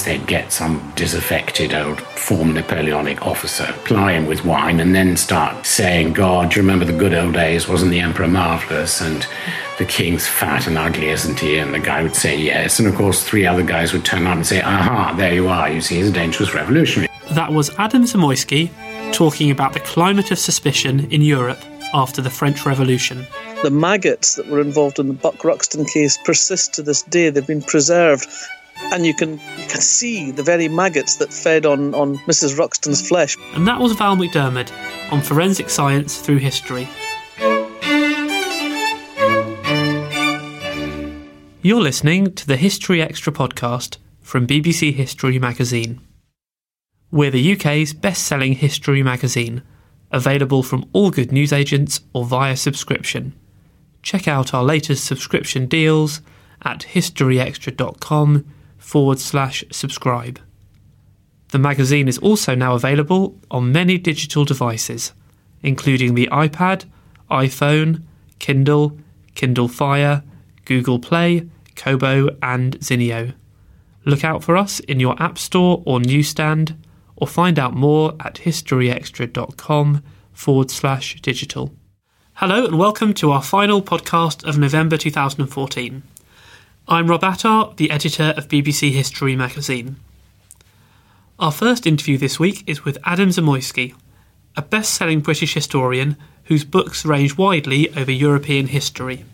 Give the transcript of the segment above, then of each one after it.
France, they'd get some disaffected old former Napoleonic officer, ply him with wine, and then start saying, God, do you remember the good old days? Wasn't the Emperor marvellous? And the king's fat and ugly, isn't he? And the guy would say yes. And of course, three other guys would turn up and say, aha, there you are. You see, he's a dangerous revolutionary. That was Adam Zamoyski talking about the climate of suspicion in Europe after the French Revolution. The maggots that were involved in the Buck Ruxton case persist to this day. They've been preserved and you can you can see the very maggots that fed on, on Mrs. Ruxton's flesh. And that was Val McDermid on forensic science through history. You're listening to the History Extra podcast from BBC History magazine. We're the UK's best selling history magazine, available from all good newsagents or via subscription. Check out our latest subscription deals at historyextra.com forward slash subscribe. The magazine is also now available on many digital devices, including the iPad, iPhone, Kindle, Kindle Fire, Google Play, Kobo, and Zinio. Look out for us in your App Store or newsstand, or find out more at historyextra.com forward slash digital. Hello, and welcome to our final podcast of November 2014. I'm Rob Attar, the editor of BBC History magazine. Our first interview this week is with Adam Zamoyski, a best selling British historian whose books range widely over European history.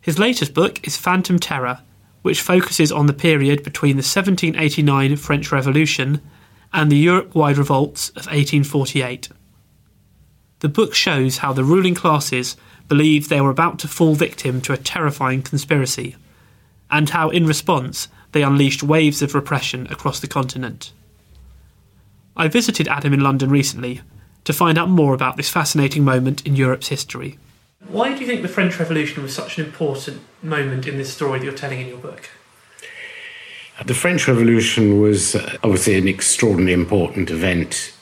His latest book is Phantom Terror, which focuses on the period between the 1789 French Revolution and the Europe wide revolts of 1848. The book shows how the ruling classes believed they were about to fall victim to a terrifying conspiracy, and how, in response, they unleashed waves of repression across the continent. I visited Adam in London recently to find out more about this fascinating moment in Europe's history. Why do you think the French Revolution was such an important moment in this story that you're telling in your book? The French Revolution was uh, obviously an extraordinarily important event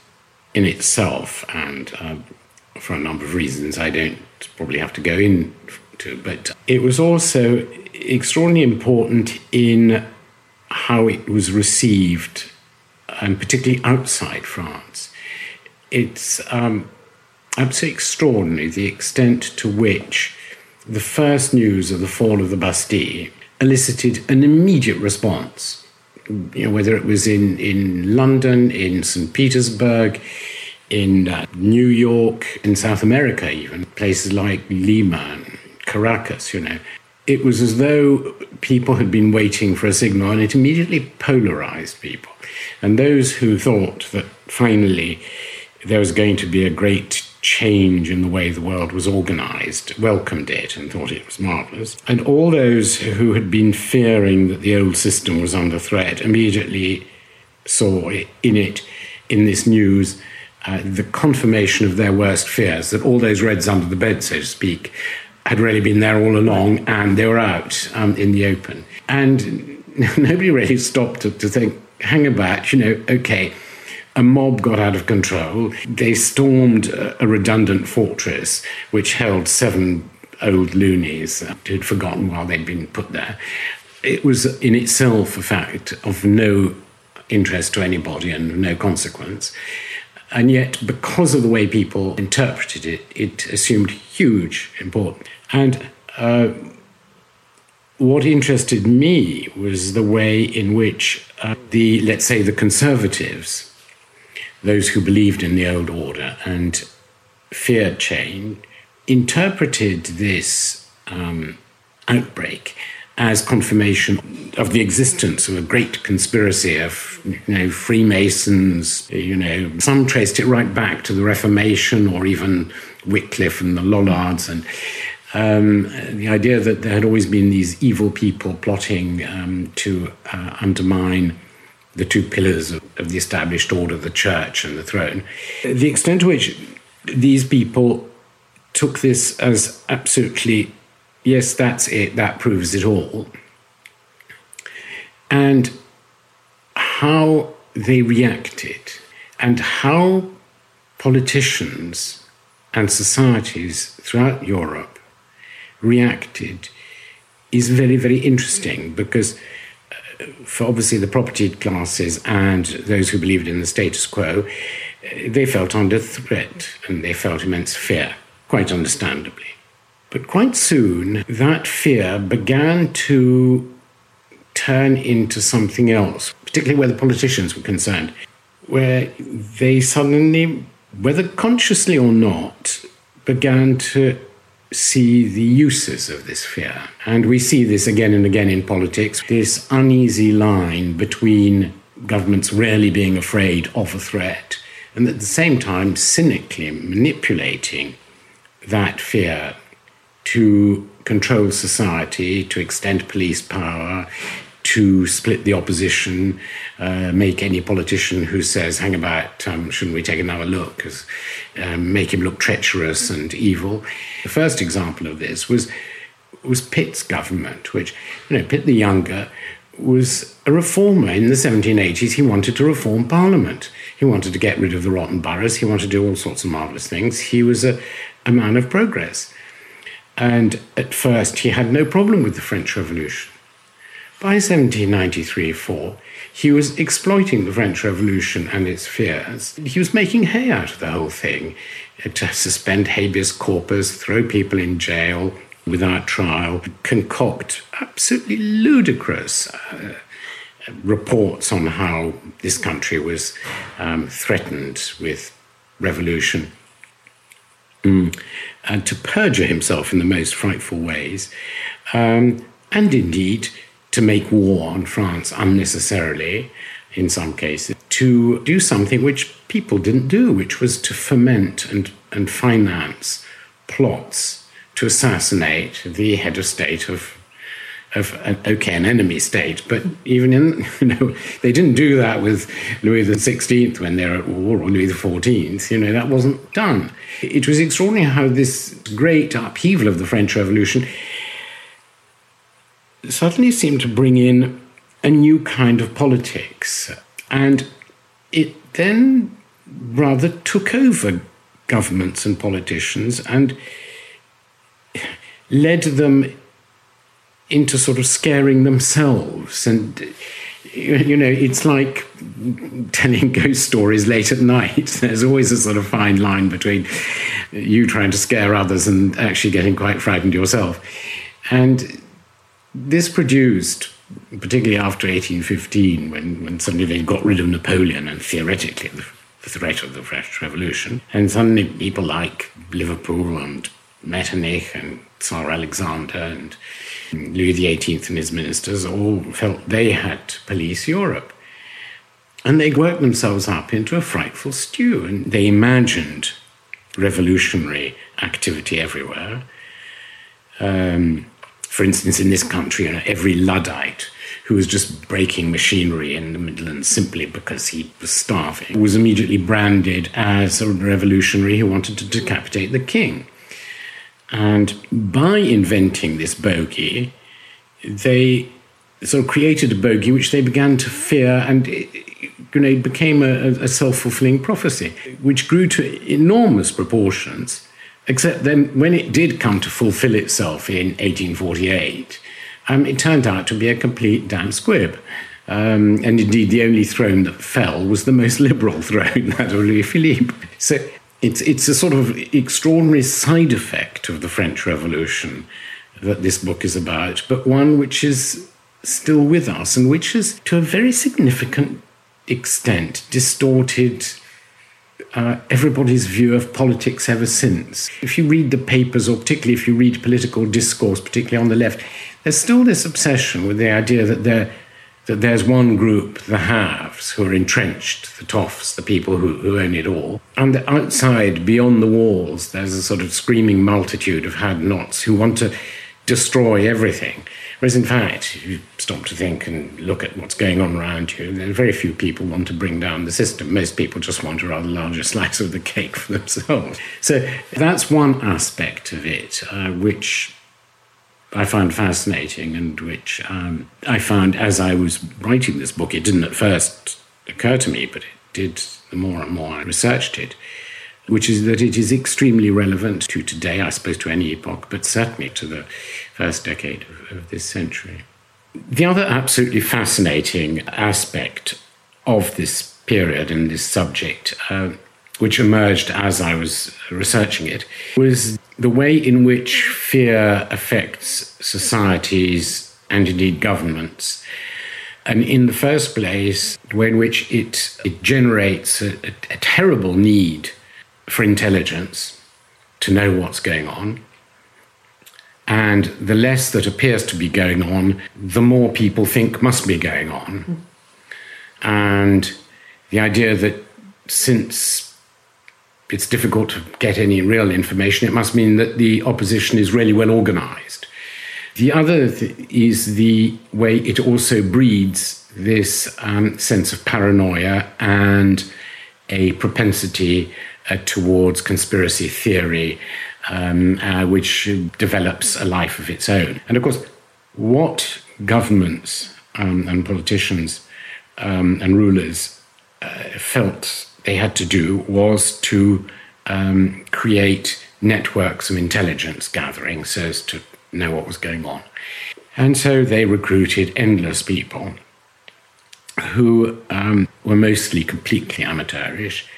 in itself, and uh, for a number of reasons I don't probably have to go into, but it was also extraordinarily important in how it was received, and particularly outside France. It's um, absolutely extraordinary the extent to which the first news of the fall of the Bastille elicited an immediate response. You know, whether it was in, in London, in St. Petersburg, in uh, New York, in South America, even places like Lima and Caracas, you know. It was as though people had been waiting for a signal and it immediately polarized people. And those who thought that finally there was going to be a great change in the way the world was organized welcomed it and thought it was marvelous. And all those who had been fearing that the old system was under threat immediately saw in it, in this news, uh, the confirmation of their worst fears that all those reds under the bed, so to speak, had really been there all along and they were out um, in the open. And nobody really stopped to, to think, hang about, you know, okay, a mob got out of control. They stormed a, a redundant fortress which held seven old loonies who'd forgotten why they'd been put there. It was in itself a fact of no interest to anybody and no consequence. And yet, because of the way people interpreted it, it assumed huge importance. And uh, what interested me was the way in which uh, the, let's say, the conservatives, those who believed in the old order and feared change, interpreted this um, outbreak as confirmation of the existence of a great conspiracy of you know Freemasons. You know, some traced it right back to the Reformation or even Wycliffe and the Lollards, and um, the idea that there had always been these evil people plotting um, to uh, undermine the two pillars of, of, the established order, the church and the throne. The extent to which these people took this as absolutely, yes, that's it, that proves it all. And how they reacted and how politicians and societies throughout Europe reacted is very, very interesting because uh, for obviously the propertied classes and those who believed in the status quo, uh, they felt under threat and they felt immense fear, quite understandably. But quite soon, that fear began to turn into something else, particularly where the politicians were concerned, where they suddenly, whether consciously or not, began to see the uses of this fear. And we see this again and again in politics this uneasy line between governments rarely being afraid of a threat and at the same time cynically manipulating that fear to control society, to extend police power, to split the opposition, uh, make any politician who says, hang about, um, shouldn't we take another look, um, make him look treacherous and evil. The first example of this was, was Pitt's government, which, you know, Pitt the Younger was a reformer. In the 1780s, he wanted to reform Parliament. He wanted to get rid of the rotten boroughs. He wanted to do all sorts of marvellous things. He was a, a man of progress. And at first, he had no problem with the French Revolution. By 1793 4, he was exploiting the French Revolution and its fears. He was making hay out of the whole thing to suspend habeas corpus, throw people in jail without trial, concoct absolutely ludicrous uh, reports on how this country was um, threatened with revolution. Mm. And to perjure himself in the most frightful ways, um, and indeed to make war on France unnecessarily, in some cases, to do something which people didn't do, which was to foment and, and finance plots to assassinate the head of state of of an, okay, an enemy state, but even in you know they didn't do that with Louis the Sixteenth when they're at war or Louis the Fourteenth. You know that wasn't done. It was extraordinary how this great upheaval of the French Revolution suddenly seemed to bring in a new kind of politics. And it then rather took over governments and politicians and led them into sort of scaring themselves. And, you know, it's like telling ghost stories late at night. There's always a sort of fine line between you trying to scare others and actually getting quite frightened yourself. And this produced, particularly after 1815, when, when suddenly they got rid of Napoleon and theoretically the, threat of the French Revolution, and suddenly people like Liverpool and Metternich and Tsar Alexander and Louis XVIII and his ministers all felt they had to police Europe. And they worked themselves up into a frightful stew, and they imagined revolutionary activity everywhere. Um, for instance, in this country, you know, every Luddite who was just breaking machinery in the Midlands simply because he was starving was immediately branded as a revolutionary who wanted to decapitate the king. And by inventing this bogey, they sort of created a bogey which they began to fear, and it, you know, became a, a self fulfilling prophecy, which grew to enormous proportions Except then, when it did come to fulfill itself in 1848, um, it turned out to be a complete damn squib. Um, and indeed, the only throne that fell was the most liberal throne, that of Louis Philippe. So it's, it's a sort of extraordinary side effect of the French Revolution that this book is about, but one which is still with us and which has, to a very significant extent, distorted uh, everybody's view of politics ever since. If you read the papers, or particularly if you read political discourse, particularly on the left, there's still this obsession with the idea that there that there's one group, the haves, who are entrenched, the toffs, the people who, who own it all. And outside, beyond the walls, there's a sort of screaming multitude of had nots who want to destroy everything. Whereas, in fact, if you stop to think and look at what's going on around you, there are very few people want to bring down the system. Most people just want a rather larger slice of the cake for themselves. So that's one aspect of it, uh, which I found fascinating and which um, I found as I was writing this book. It didn't at first occur to me, but it did the more and more I researched it which is that it is extremely relevant to today, I suppose to any epoch, but certainly to the first decade of, of this century. The other absolutely fascinating aspect of this period and this subject, uh, which emerged as I was researching it, was the way in which fear affects societies and indeed governments. And in the first place, the way in which it, it generates a, a, a terrible need for intelligence to know what's going on. And the less that appears to be going on, the more people think must be going on. Hmm. And the idea that since it's difficult to get any real information, it must mean that the opposition is really well organized. The other th- is the way it also breeds this um, sense of paranoia and a propensity uh, towards conspiracy theory, um, uh, which develops a life of its own. And of course, what governments um, and politicians um, and rulers uh, felt they had to do was to um, create networks of intelligence gathering so as to know what was going on. And so they recruited endless people who um, were mostly completely amateurish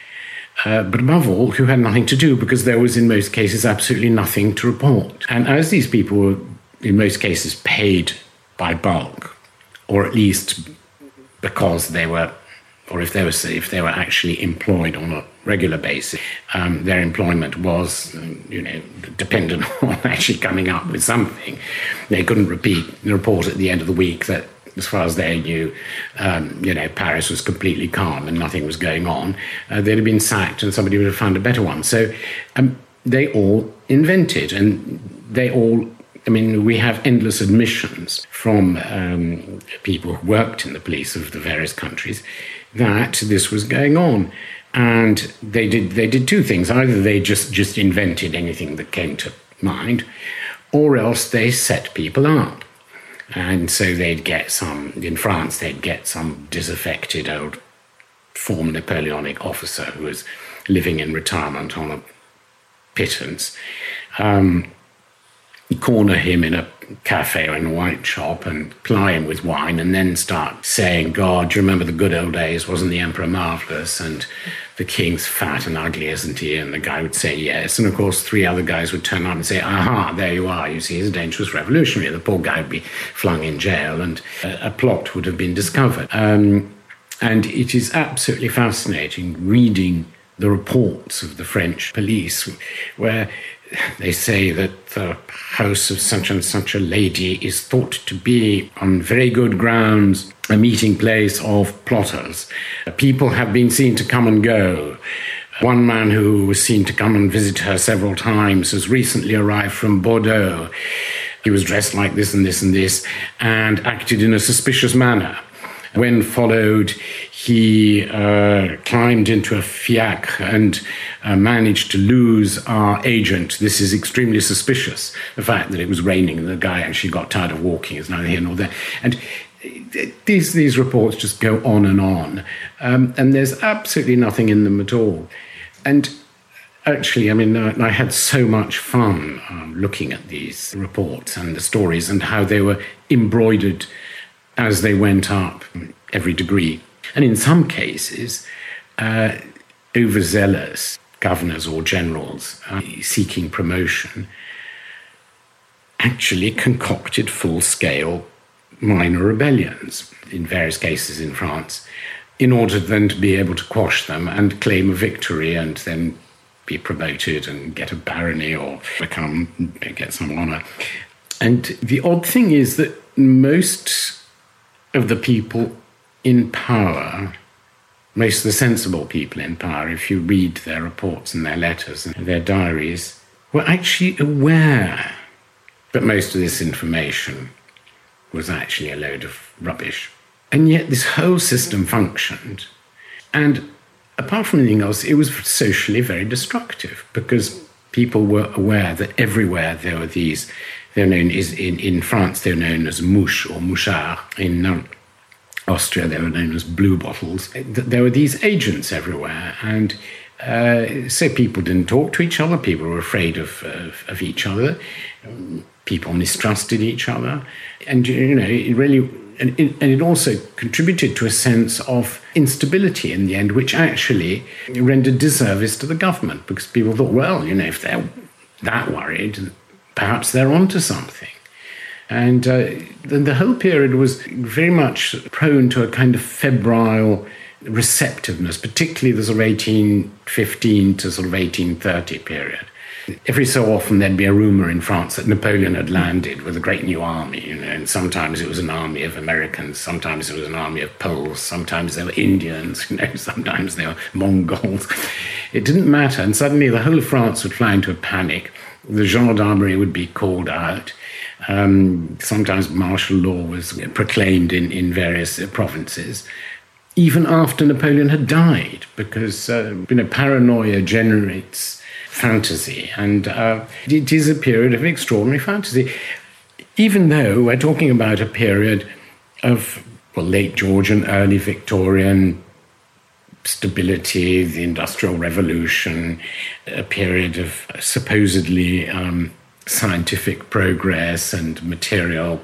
uh, but above all, who had nothing to do because there was, in most cases, absolutely nothing to report. And as these people were, in most cases, paid by bulk, or at least because they were, or if they were, if they were actually employed on a regular basis, um, their employment was, you know, dependent on actually coming up with something. They couldn't repeat the report at the end of the week that as far as they knew, um, you know, Paris was completely calm and nothing was going on. Uh, they'd have been sacked and somebody would have found a better one. So um, they all invented and they all. I mean, we have endless admissions from um, people who worked in the police of the various countries that this was going on. And they did, they did two things. Either they just, just invented anything that came to mind, or else they set people up. And so they'd get some, in France, they'd get some disaffected old former Napoleonic officer who was living in retirement on a pittance, um, corner him in a cafe or in a wine shop and ply him with wine and then start saying, God, do you remember the good old days? Wasn't the emperor marvelous? And the king's fat and ugly, isn't he? And the guy would say yes. And of course, three other guys would turn up and say, aha, there you are. You see, he's a dangerous revolutionary. The poor guy would be flung in jail and a, a plot would have been discovered. Um, and it is absolutely fascinating reading the reports of the French police, where they say that the house of such and such a lady is thought to be, on very good grounds, a meeting place of plotters. People have been seen to come and go. One man who was seen to come and visit her several times has recently arrived from Bordeaux. He was dressed like this and this and this and acted in a suspicious manner. When followed, he uh, climbed into a fiacre and uh, managed to lose our agent. This is extremely suspicious. The fact that it was raining and the guy actually got tired of walking is neither here nor there. And these, these reports just go on and on. Um, and there's absolutely nothing in them at all. And actually, I mean, I, I had so much fun um, looking at these reports and the stories and how they were embroidered as they went up every degree. And in some cases, uh, overzealous governors or generals uh, seeking promotion actually concocted full scale minor rebellions in various cases in France in order then to be able to quash them and claim a victory and then be promoted and get a barony or become get some honor. And the odd thing is that most of the people in power, most of the sensible people in power, if you read their reports and their letters and their diaries, were actually aware But most of this information was actually a load of rubbish. And yet this whole system functioned. And apart from anything else, it was socially very destructive because people were aware that everywhere there were these, they're known as, in, in France, they're known as mouches or mouchards. In um, Austria, they were known as blue bottles. There were these agents everywhere. And uh, so people didn't talk to each other, people were afraid of, of, of each other, people mistrusted each other. And, you know, it really and it, and it also contributed to a sense of instability in the end, which actually rendered disservice to the government because people thought, well, you know, if they're that worried, perhaps they're onto something. And uh, the, whole period was very much prone to a kind of febrile receptiveness, particularly the sort of 1815 to sort of 1830 period. Every so often there'd be a rumor in France that Napoleon had landed with a great new army, you know, and sometimes it was an army of Americans, sometimes it was an army of Poles, sometimes they were Indians, you know, sometimes they were Mongols. It didn't matter, and suddenly the whole of France would fly into a panic. The gendarmerie would be called out. Um, sometimes martial law was proclaimed in, in various provinces even after Napoleon had died, because uh, you know paranoia generates fantasy, and uh, it is a period of extraordinary fantasy. Even though we're talking about a period of well, late Georgian, early Victorian stability, the Industrial Revolution, a period of supposedly um, scientific progress and material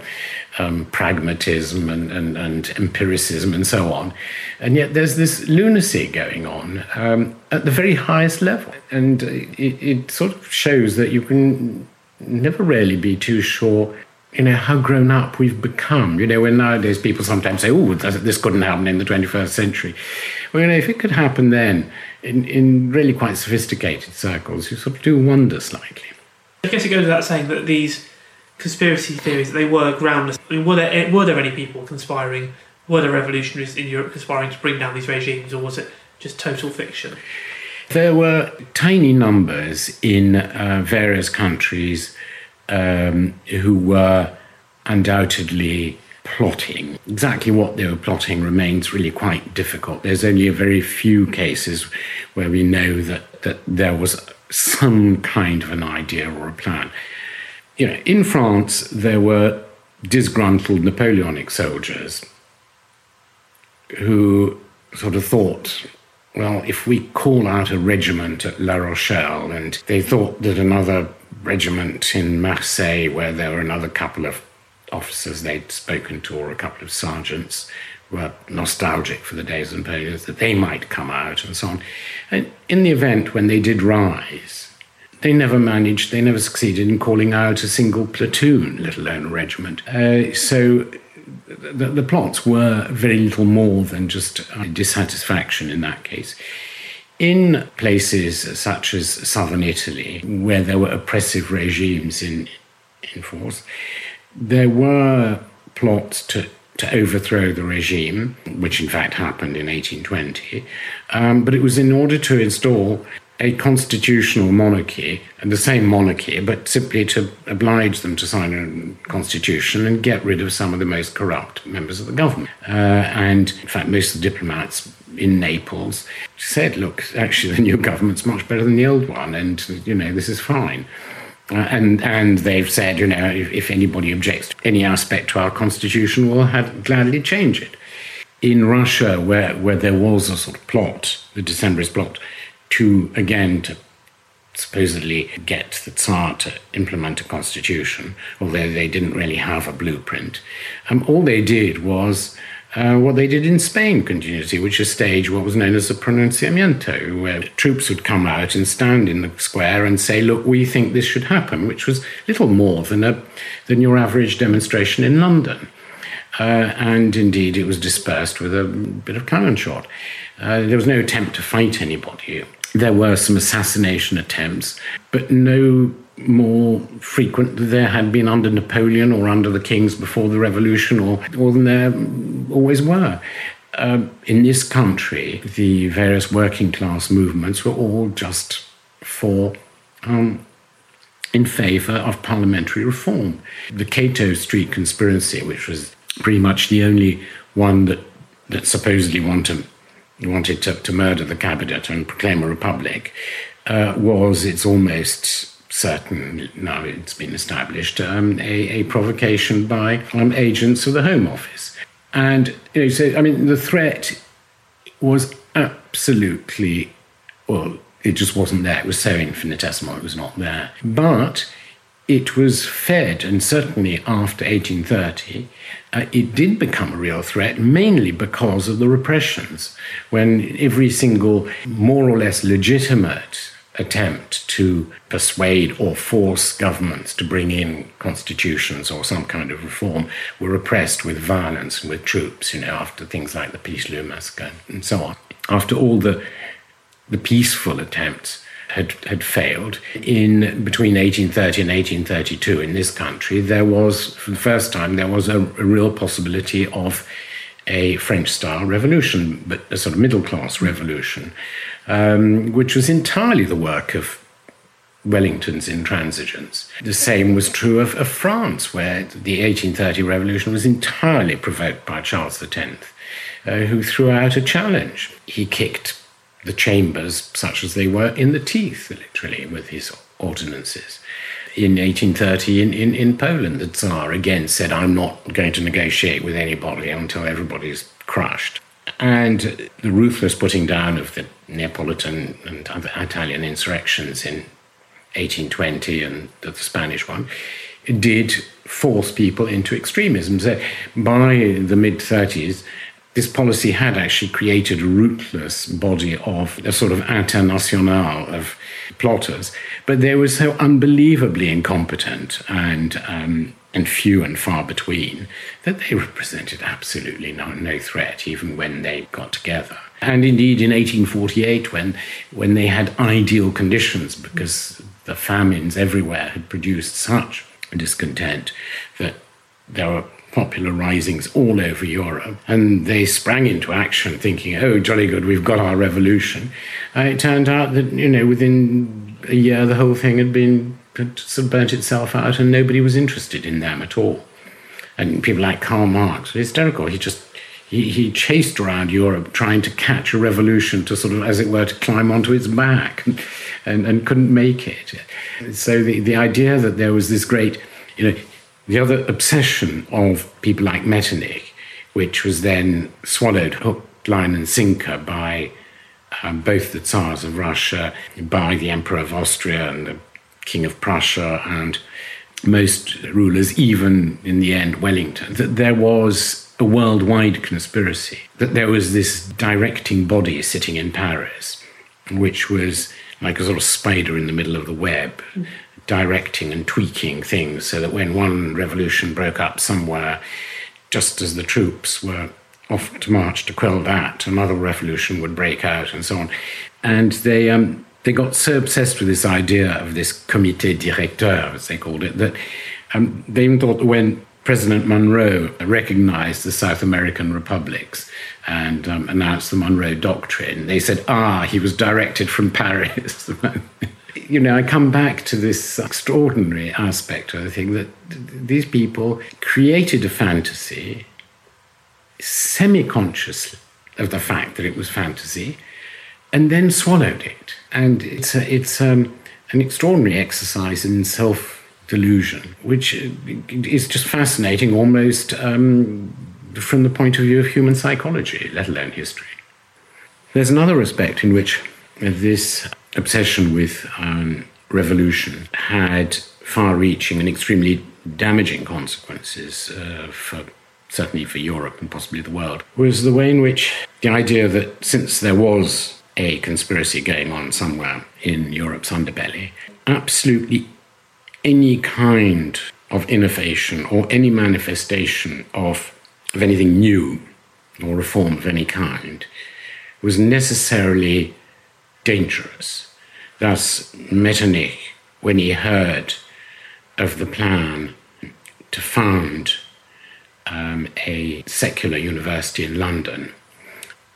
um, pragmatism and, and, and, empiricism and so on. And yet there's this lunacy going on um, at the very highest level. And it, it, sort of shows that you can never really be too sure. You know, how grown up we've become. You know, when nowadays people sometimes say, oh, this couldn't happen in the 21st century. Well, you know, if it could happen then in, in really quite sophisticated circles, you sort of do wonder slightly. I guess it goes without saying that these conspiracy theories they were groundless. I mean, were there were there any people conspiring? Were there revolutionaries in Europe conspiring to bring down these regimes, or was it just total fiction? There were tiny numbers in uh, various countries um, who were undoubtedly plotting. Exactly what they were plotting remains really quite difficult. There's only a very few cases where we know that, that there was some kind of an idea or a plan you know, in France, there were disgruntled Napoleonic soldiers who sort of thought, well, if we call out a regiment at La Rochelle, and they thought that another regiment in Marseille, where there were another couple of officers they'd spoken to, or a couple of sergeants, were nostalgic for the days and Napoleon, that they might come out and so on. And in the event, when they did rise, they never managed, they never succeeded in calling out a single platoon, let alone a regiment. Uh, so the, the, plots were very little more than just dissatisfaction in that case. In places such as southern Italy, where there were oppressive regimes in, in force, there were plots to to overthrow the regime, which in fact happened in 1820. Um, but it was in order to install a constitutional monarchy, the same monarchy, but simply to oblige them to sign a constitution and get rid of some of the most corrupt members of the government. Uh, and in fact, most of the diplomats in Naples said, look, actually, the new government's much better than the old one, and, you know, this is fine. Uh, and and they've said, you know, if, if, anybody objects to any aspect to our constitution, we'll have, gladly change it. In Russia, where, where there was a sort of plot, the Decembrist plot, to, again, to supposedly get the Tsar to implement a constitution, although they didn't really have a blueprint. Um, all they did was uh, what they did in Spain continuity, which is stage what was known as a pronunciamiento, where troops would come out and stand in the square and say, look, we think this should happen, which was little more than, a, than your average demonstration in London. Uh, and indeed, it was dispersed with a bit of cannon shot. Uh, there was no attempt to fight anybody. There were some assassination attempts, but no more frequent than there had been under Napoleon or under the kings before the revolution, or, or than there always were. Uh, in this country, the various working class movements were all just for um, in favour of parliamentary reform. The Cato Street conspiracy, which was pretty much the only one that, that supposedly wanted, wanted to, to murder the cabinet and proclaim a republic, uh, was, it's almost certain, now it's been established, um, a, a, provocation by um, agents of the Home Office. And, you know, so, I mean, the threat was absolutely, well, it just wasn't there. It was so infinitesimal, it was not there. But it was fed, and certainly after 1830, uh, it did become a real threat, mainly because of the repressions, when every single more or less legitimate attempt to persuade or force governments to bring in constitutions or some kind of reform were repressed with violence and with troops, you know, after things like the Peace Peterloo massacre and so on. After all the the peaceful attempts had, had failed. In between 1830 and 1832 in this country, there was, for the first time, there was a, a real possibility of a French style revolution, but a sort of middle class revolution, um, which was entirely the work of Wellington's intransigence. The same was true of, of, France, where the 1830 revolution was entirely provoked by Charles X, uh, who threw out a challenge. He kicked the chambers, such as they were, in the teeth, literally, with his ordinances. In 1830, in, in, in Poland, the Tsar again said, I'm not going to negotiate with anybody until everybody's crushed. And the ruthless putting down of the Neapolitan and other Italian insurrections in 1820 and the Spanish one did force people into extremism. So by the mid 30s, this policy had actually created a rootless body of a sort of international of plotters, but they were so unbelievably incompetent and um, and few and far between that they represented absolutely no, no threat, even when they got together. And indeed, in 1848, when when they had ideal conditions, because the famines everywhere had produced such discontent that there were popular risings all over Europe, and they sprang into action thinking, oh, jolly good, we've got our revolution. Uh, it turned out that, you know, within a year, the whole thing had been had sort of burnt itself out, and nobody was interested in them at all. And people like Karl Marx hysterical. He just he, he chased around Europe trying to catch a revolution to sort of, as it were, to climb onto its back and, and couldn't make it. So the, the idea that there was this great, you know, the other obsession of people like Metternich, which was then swallowed hook, line, and sinker by um, both the Tsars of Russia, by the Emperor of Austria and the King of Prussia, and most rulers, even in the end Wellington, that there was a worldwide conspiracy, that there was this directing body sitting in Paris, which was like a sort of spider in the middle of the web, directing and tweaking things so that when one revolution broke up somewhere, just as the troops were off to march to quell that, another revolution would break out and so on. And they, um, they got so obsessed with this idea of this comité directeur, as they called it, that um, they even thought that when President Monroe recognized the South American republics and um, announced the Monroe Doctrine, they said, ah, he was directed from Paris. you know, I come back to this extraordinary aspect of the thing that these people created a fantasy semi conscious of the fact that it was fantasy and then swallowed it. And it's, a, it's um, an extraordinary exercise in self delusion, which is just fascinating almost um, from the point of view of human psychology, let alone history. There's another aspect in which this obsession with um, revolution had far reaching and extremely damaging consequences uh, for certainly for Europe and possibly the world, was the way in which the idea that since there was a conspiracy going on somewhere in Europe's underbelly, absolutely any kind of innovation or any manifestation of, of anything new or reform of any kind was necessarily dangerous. Thus, Metternich, when he heard of the plan to found um, a secular university in London,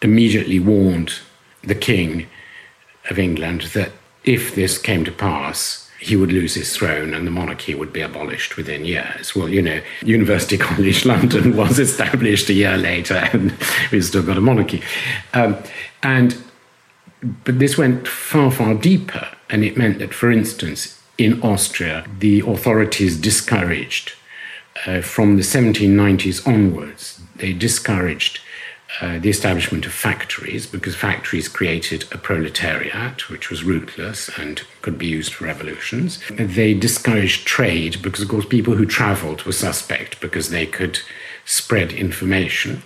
immediately warned the King of England that if this came to pass, he would lose his throne and the monarchy would be abolished within years. Well, you know, University College London was established a year later and we've still got a monarchy. Um, and but this went far, far deeper, and it meant that, for instance, in Austria, the authorities discouraged uh, from the 1790s onwards, they discouraged uh, the establishment of factories because factories created a proletariat which was ruthless and could be used for revolutions. They discouraged trade because, of course, people who traveled were suspect because they could spread information,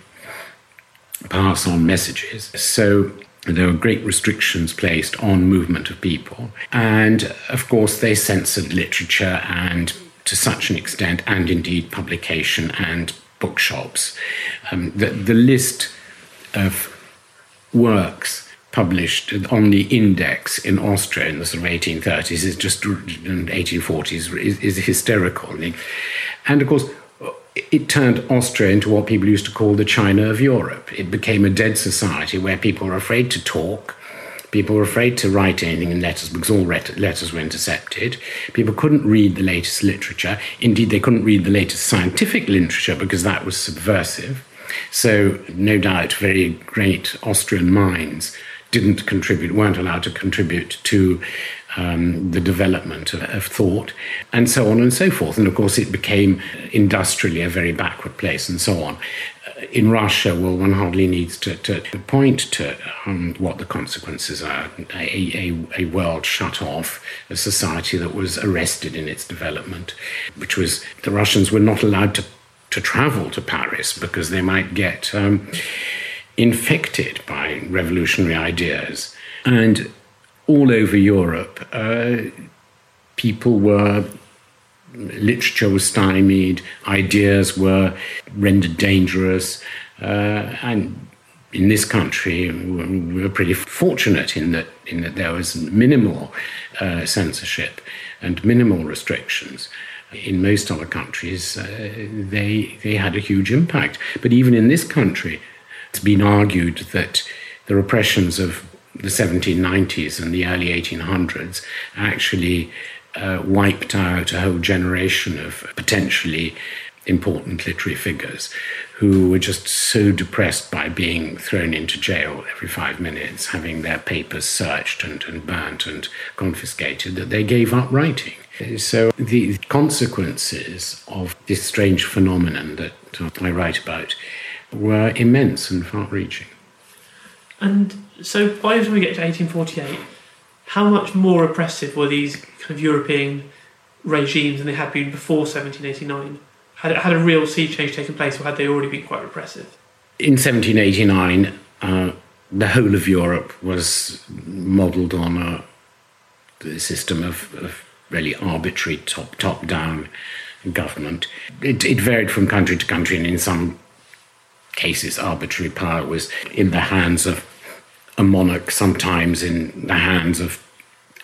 pass on messages. So there were great restrictions placed on movement of people. And of course, they censored literature and to such an extent, and indeed publication and bookshops. Um, the, the list of works published on the index in Austria in the sort of 1830s is just 1840s is, is hysterical. And of course, it turned Austria into what people used to call the China of Europe. It became a dead society where people were afraid to talk. People were afraid to write anything in letters because all letters were intercepted. People couldn't read the latest literature. Indeed, they couldn't read the latest scientific literature because that was subversive. So, no doubt, very great Austrian minds didn't contribute, weren't allowed to contribute to um, the development of, of, thought, and so on and so forth. And of course, it became industrially a very backward place, and so on. Uh, in Russia, well, one hardly needs to, to, point to um, what the consequences are. A, a, a, world shut off, a society that was arrested in its development, which was the Russians were not allowed to, to travel to Paris because they might get um, infected by revolutionary ideas. And all over Europe, uh, people were, literature was stymied, ideas were rendered dangerous, uh, and in this country, we were pretty fortunate in that in that there was minimal uh, censorship and minimal restrictions. In most other countries, uh, they they had a huge impact. But even in this country, it's been argued that the repressions of the 1790s and the early 1800s actually uh, wiped out a whole generation of potentially important literary figures who were just so depressed by being thrown into jail every five minutes, having their papers searched and, and burnt and confiscated, that they gave up writing. So the consequences of this strange phenomenon that I write about were immense and far reaching. And so by the time we get to 1848, how much more oppressive were these kind of European regimes than they had been before 1789? Had, had a real sea change taken place, or had they already been quite repressive? In 1789, uh, the whole of Europe was modelled on a system of, of really arbitrary top top down government. It, it, varied from country to country, and in some cases, arbitrary power was in the hands of a monarch, sometimes in the hands of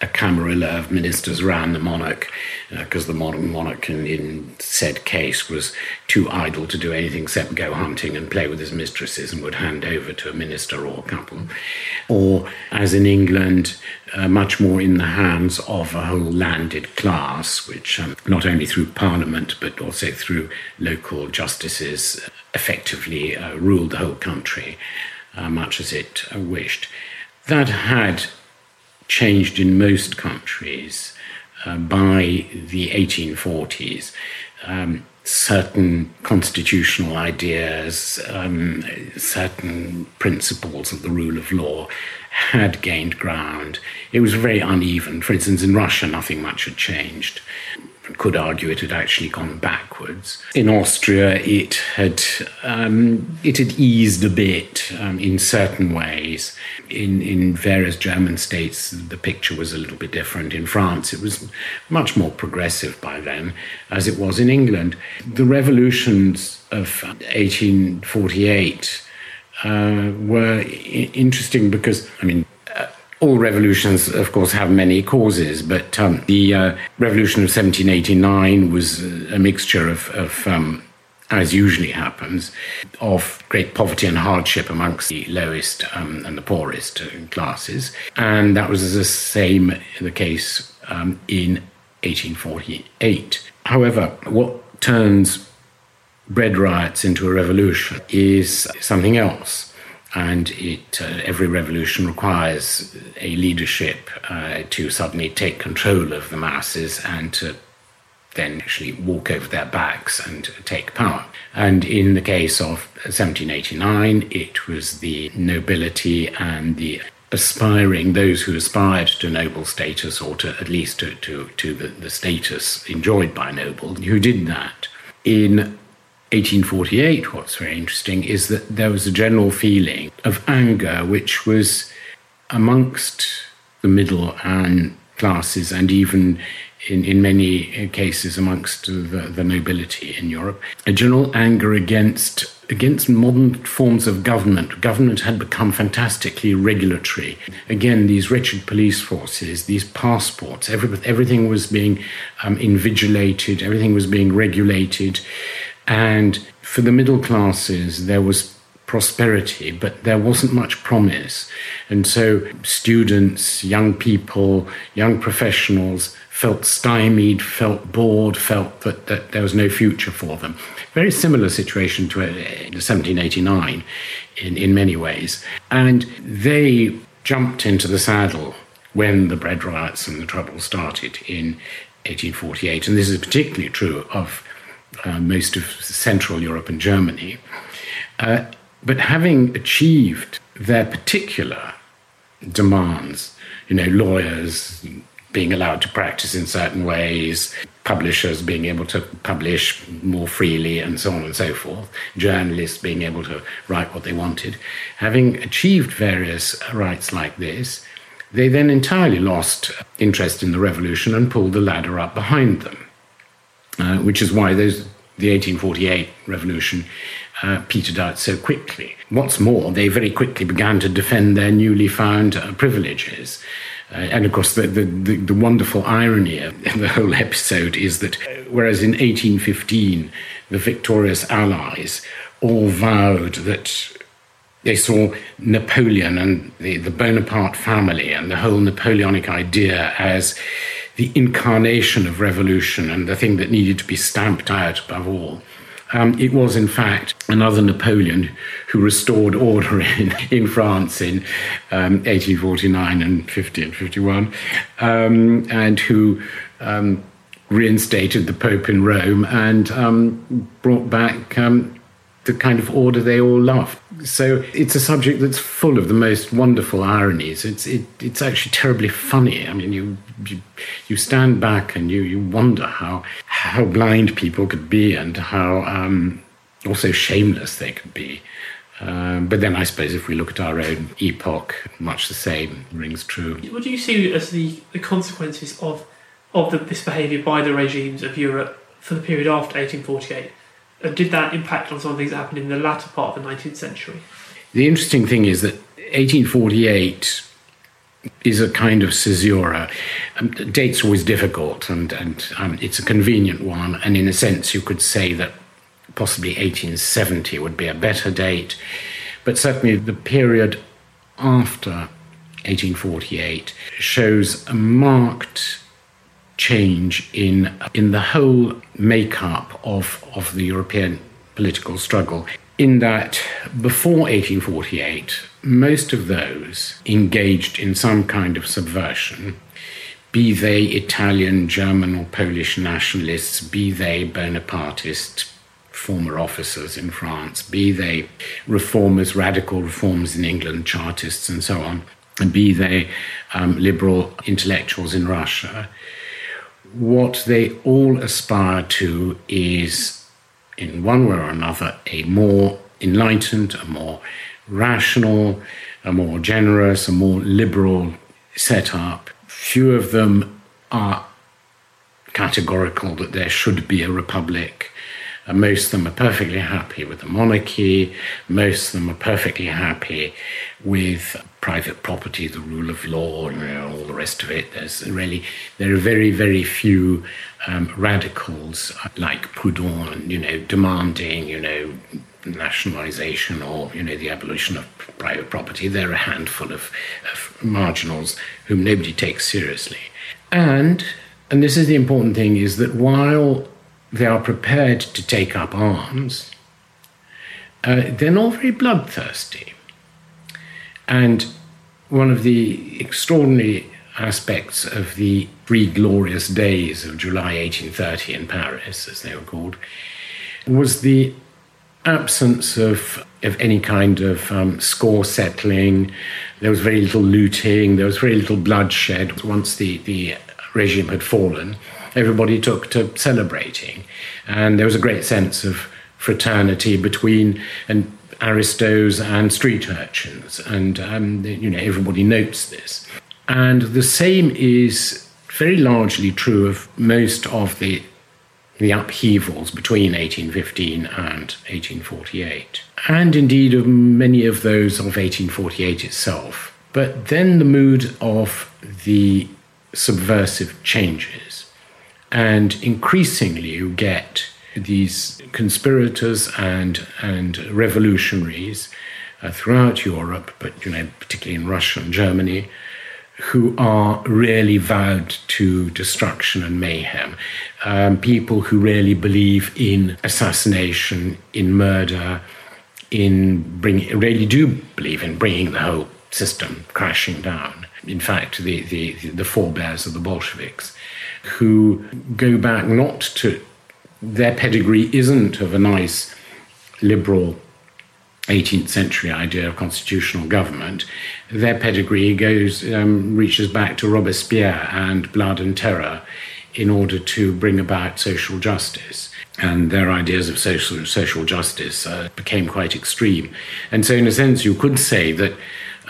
a camarilla of ministers around the monarch, because uh, the monarch in, in, said case was too idle to do anything except go hunting and play with his mistresses and would hand over to a minister or a couple. Or, as in England, uh, much more in the hands of a whole landed class, which um, not only through parliament but also through local justices effectively uh, ruled the whole country much as it uh, wished. That had changed in most countries uh, by the 1840s. Um, certain constitutional ideas, um, certain principles of the rule of law had gained ground. It was very uneven. For instance, in Russia, nothing much had changed could argue it had actually gone backwards. In Austria, it had um, it had eased a bit um, in certain ways. In in various German states, the picture was a little bit different. In France, it was much more progressive by then, as it was in England. The revolutions of 1848 uh, were I- interesting because I mean all revolutions, of course, have many causes, but um, the uh, revolution of 1789 was a mixture of, of um, as usually happens, of great poverty and hardship amongst the lowest um, and the poorest classes. And that was the same the case um, in 1848. However, what turns bread riots into a revolution is something else. And it, uh, every revolution requires a leadership uh, to suddenly take control of the masses and to then actually walk over their backs and take power. And in the case of 1789, it was the nobility and the aspiring, those who aspired to noble status or to at least to, to, to the, the status enjoyed by nobles, who did that. In 1848, what's very interesting is that there was a general feeling of anger which was amongst the middle and classes and even in, in many cases amongst the, the nobility in Europe, a general anger against against modern forms of government. Government had become fantastically regulatory. Again, these wretched police forces, these passports, every, everything was being um, invigilated, everything was being regulated. And for the middle classes, there was prosperity, but there wasn't much promise. And so students, young people, young professionals felt stymied, felt bored, felt that, that there was no future for them. Very similar situation to 1789 uh, in, in many ways. And they jumped into the saddle when the bread riots and the trouble started in 1848. And this is particularly true of uh, most of Central Europe and Germany. Uh, but having achieved their particular demands, you know, lawyers being allowed to practice in certain ways, publishers being able to publish more freely, and so on and so forth, journalists being able to write what they wanted. Having achieved various rights like this, they then entirely lost interest in the revolution and pulled the ladder up behind them, uh, which is why those, the 1848 revolution uh, petered out so quickly. What's more, they very quickly began to defend their newly found uh, privileges. Uh, and of course, the, the, the, the, wonderful irony of the whole episode is that whereas in 1815 the victorious Allies all vowed that they saw Napoleon and the, the Bonaparte family and the whole Napoleonic idea as the incarnation of revolution and the thing that needed to be stamped out above all. Um, it was, in fact, another Napoleon who restored order in, in France in um, 1849 and 50 and 51, um, and who um, reinstated the Pope in Rome and um, brought back um, the kind of order they all love. So it's a subject that's full of the most wonderful ironies. It's it, it's actually terribly funny. I mean, you, you you stand back and you you wonder how how blind people could be and how um, also shameless they could be. Um, but then I suppose if we look at our own epoch, much the same rings true. What do you see as the, the consequences of of the, this behaviour by the regimes of Europe for the period after 1848? And did that impact on some of things that happened in the latter part of the 19th century? The interesting thing is that 1848 is a kind of caesura. Um, date's always difficult, and, and um, it's a convenient one. And in a sense, you could say that possibly 1870 would be a better date. But certainly the period after 1848 shows a marked change in in the whole makeup of of the European political struggle. In that, before 1848, most of those engaged in some kind of subversion, be they Italian, German, or Polish nationalists, be they Bonapartist former officers in France, be they reformers, radical reformers in England, Chartists, and so on, and be they um, liberal intellectuals in Russia, what they all aspire to is, in one way or another, a more enlightened, a more rational, a more generous, a more liberal setup. Few of them are categorical that there should be a republic. And most of them are perfectly happy with the monarchy. Most of them are perfectly happy with private property, the rule of law, and you know, all the rest of it. There's really there are very very few um, radicals like Proudhon, you know, demanding you know nationalization or you know the abolition of private property. There are a handful of, of marginals whom nobody takes seriously, and and this is the important thing, is that while they are prepared to take up arms, uh, they're not very bloodthirsty. And one of the extraordinary aspects of the three glorious days of July 1830 in Paris, as they were called, was the absence of, of any kind of um, score settling. There was very little looting, there was very little bloodshed once the, the regime had fallen. Everybody took to celebrating, and there was a great sense of fraternity between and aristos and street urchins, and um, you know everybody notes this. And the same is very largely true of most of the the upheavals between 1815 and 1848, and indeed of many of those of 1848 itself. But then the mood of the subversive changes, and increasingly you get these conspirators and and revolutionaries uh, throughout Europe, but you know particularly in Russia and Germany, who are really vowed to destruction and mayhem. Um, people who really believe in assassination, in murder, in really do believe in bringing the whole system crashing down. In fact, the, the, the forebears of the Bolsheviks, who go back not to their pedigree isn't of a nice liberal 18th century idea of constitutional government. Their pedigree goes um, reaches back to Robespierre and blood and terror in order to bring about social justice. And their ideas of social social justice uh, became quite extreme. And so, in a sense, you could say that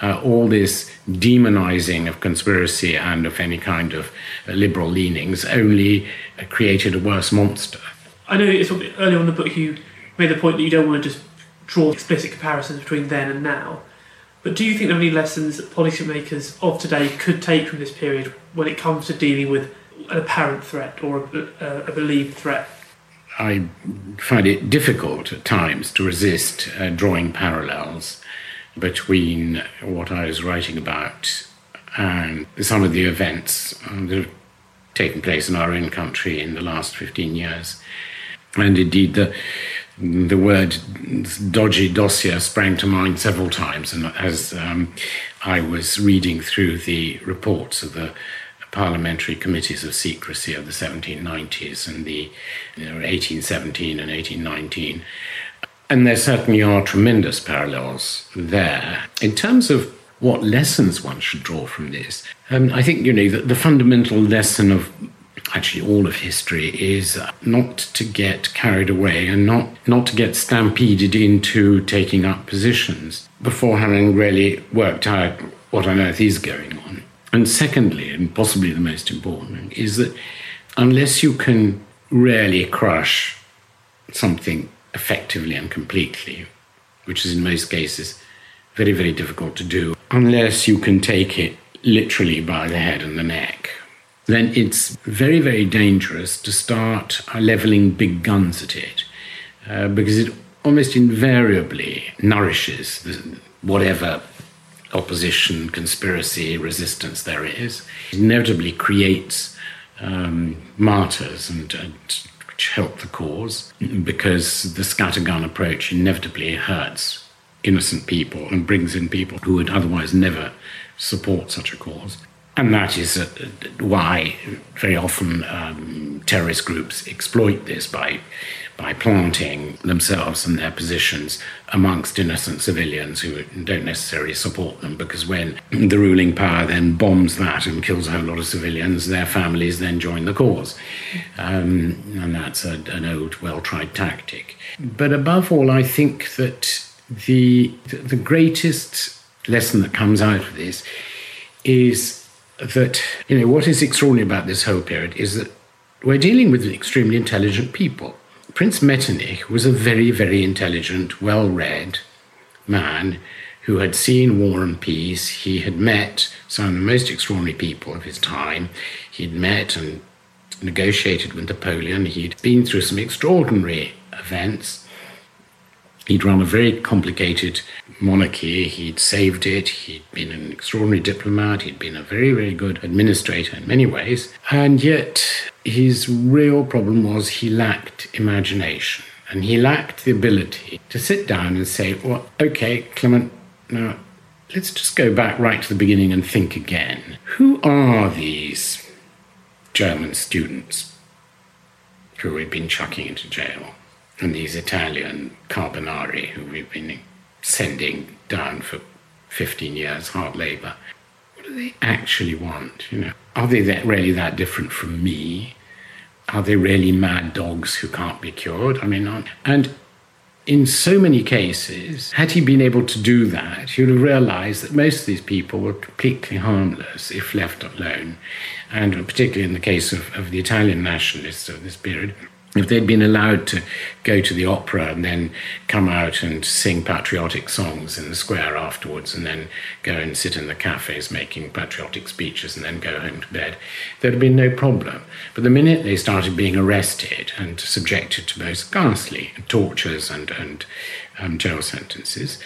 uh, all this demonizing of conspiracy and of any kind of uh, liberal leanings only uh, created a worse monster. I know it's earlier on in the book you made the point that you don't want to just draw explicit comparisons between then and now. But do you think there are any lessons that policymakers of today could take from this period when it comes to dealing with an apparent threat or a, a believed threat? I find it difficult at times to resist uh, drawing parallels between what I was writing about and some of the events that have taken place in our own country in the last 15 years. And indeed, the the word dodgy dossier sprang to mind several times, and as um, I was reading through the reports of the parliamentary committees of secrecy of the 1790s and the you know, 1817 and 1819, and there certainly are tremendous parallels there. In terms of what lessons one should draw from this, um, I think you know the, the fundamental lesson of actually all of history is not to get carried away and not, not to get stampeded into taking up positions before having really worked out what on earth is going on. And secondly, and possibly the most important, is that unless you can really crush something effectively and completely, which is in most cases very, very difficult to do, unless you can take it literally by the head and the neck, then it's very, very dangerous to start leveling big guns at it uh, because it almost invariably nourishes whatever opposition, conspiracy, resistance there is. It inevitably creates um, martyrs and, and which help the cause because the scattergun approach inevitably hurts innocent people and brings in people who would otherwise never support such a cause. And that is uh, why very often um, terrorist groups exploit this by, by planting themselves and their positions amongst innocent civilians who don't necessarily support them. Because when the ruling power then bombs that and kills a whole lot of civilians, their families then join the cause. Um, and that's a, an old, well tried tactic. But above all, I think that the, the greatest lesson that comes out of this is that, you know, what is extraordinary about this whole period is that we're dealing with extremely intelligent people. Prince Metternich was a very, very intelligent, well read man who had seen war and peace. He had met some of the most extraordinary people of his time. He'd met and negotiated with Napoleon. He'd been through some extraordinary events. He'd run a very complicated monarchy. He'd saved it. He'd been an extraordinary diplomat. He'd been a very, very good administrator in many ways. And yet, his real problem was he lacked imagination. And he lacked the ability to sit down and say, well, okay, Clement, now let's just go back right to the beginning and think again. Who are these German students who we've been chucking into jail? And these Italian carbonari who we've been sending down for 15 years, hard labour. What do they actually want? You know, are they that, really that different from me? Are they really mad dogs who can't be cured? I mean, and in so many cases, had he been able to do that, he would have realized that most of these people were completely harmless if left alone. And particularly in the case of, of the Italian nationalists of this period, if they'd been allowed to go to the opera and then come out and sing patriotic songs in the square afterwards and then go and sit in the cafes making patriotic speeches and then go home to bed, there'd have been no problem. But the minute they started being arrested and subjected to most ghastly tortures and, and um, jail sentences,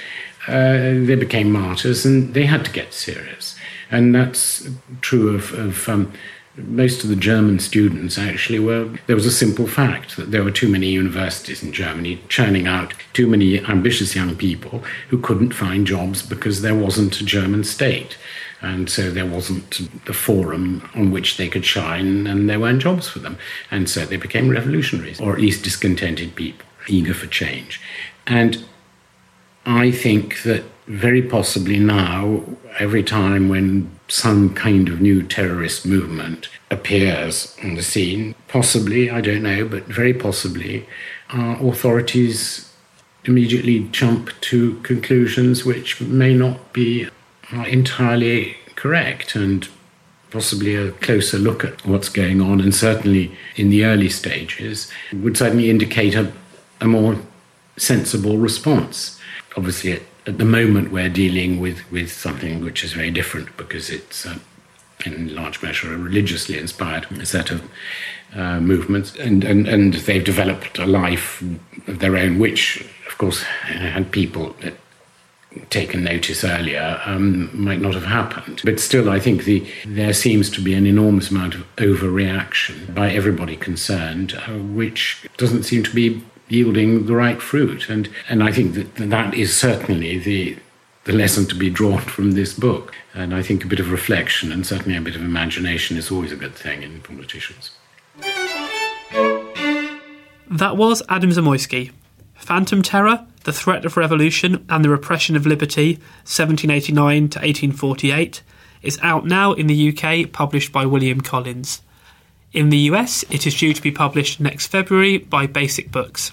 uh, they became martyrs and they had to get serious. And that's true of, of um, most of the German students actually were, there was a simple fact that there were too many universities in Germany churning out too many ambitious young people who couldn't find jobs because there wasn't a German state. And so there wasn't the forum on which they could shine, and there weren't jobs for them. And so they became revolutionaries, or at least discontented people, eager for change. And I think that very possibly now, every time when some kind of new terrorist movement appears on the scene, possibly, I don't know, but very possibly, our authorities immediately jump to conclusions which may not be uh, entirely correct and possibly a closer look at what's going on and certainly in the early stages would certainly indicate a, a more sensible response. Obviously at, at, the moment we're dealing with, with something which is very different because it's uh, in large measure a religiously inspired set of uh, movements and, and, and they've developed a life of their own which of course had people taken notice earlier um, might not have happened. But still, I think the, there seems to be an enormous amount of overreaction by everybody concerned, uh, which doesn't seem to be yielding the right fruit. And, and I think that that is certainly the, the lesson to be drawn from this book. And I think a bit of reflection and certainly a bit of imagination is always a good thing in politicians. That was Adam Zamoyski. Phantom Terror, The Threat of Revolution and the Repression of Liberty, 1789 to 1848, is out now in the UK, published by William Collins. In the US, it is due to be published next February by Basic Books.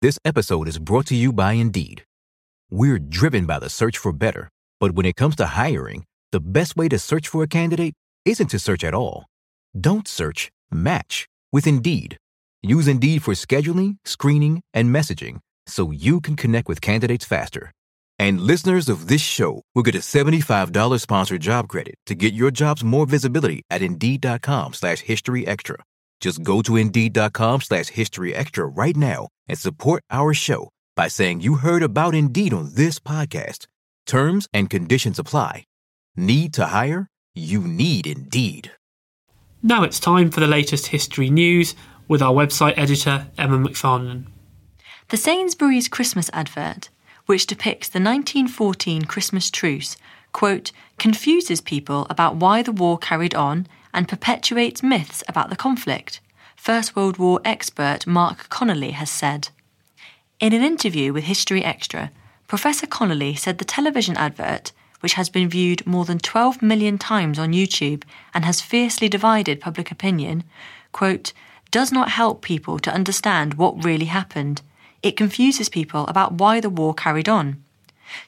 This episode is brought to you by Indeed. We're driven by the search for better, but when it comes to hiring, the best way to search for a candidate isn't to search at all. Don't search, match with Indeed. Use Indeed for scheduling, screening, and messaging so you can connect with candidates faster. And listeners of this show will get a $75 sponsored job credit to get your jobs more visibility at Indeed.com slash History Extra. Just go to Indeed.com slash History Extra right now and support our show by saying you heard about Indeed on this podcast. Terms and conditions apply. Need to hire? You need Indeed. Now it's time for the latest history news with our website editor, Emma McFarlane. The Sainsbury's Christmas advert which depicts the 1914 Christmas truce, quote, confuses people about why the war carried on and perpetuates myths about the conflict, First World War expert Mark Connelly has said. In an interview with History Extra, Professor Connolly said the television advert, which has been viewed more than 12 million times on YouTube and has fiercely divided public opinion, quote, does not help people to understand what really happened it confuses people about why the war carried on.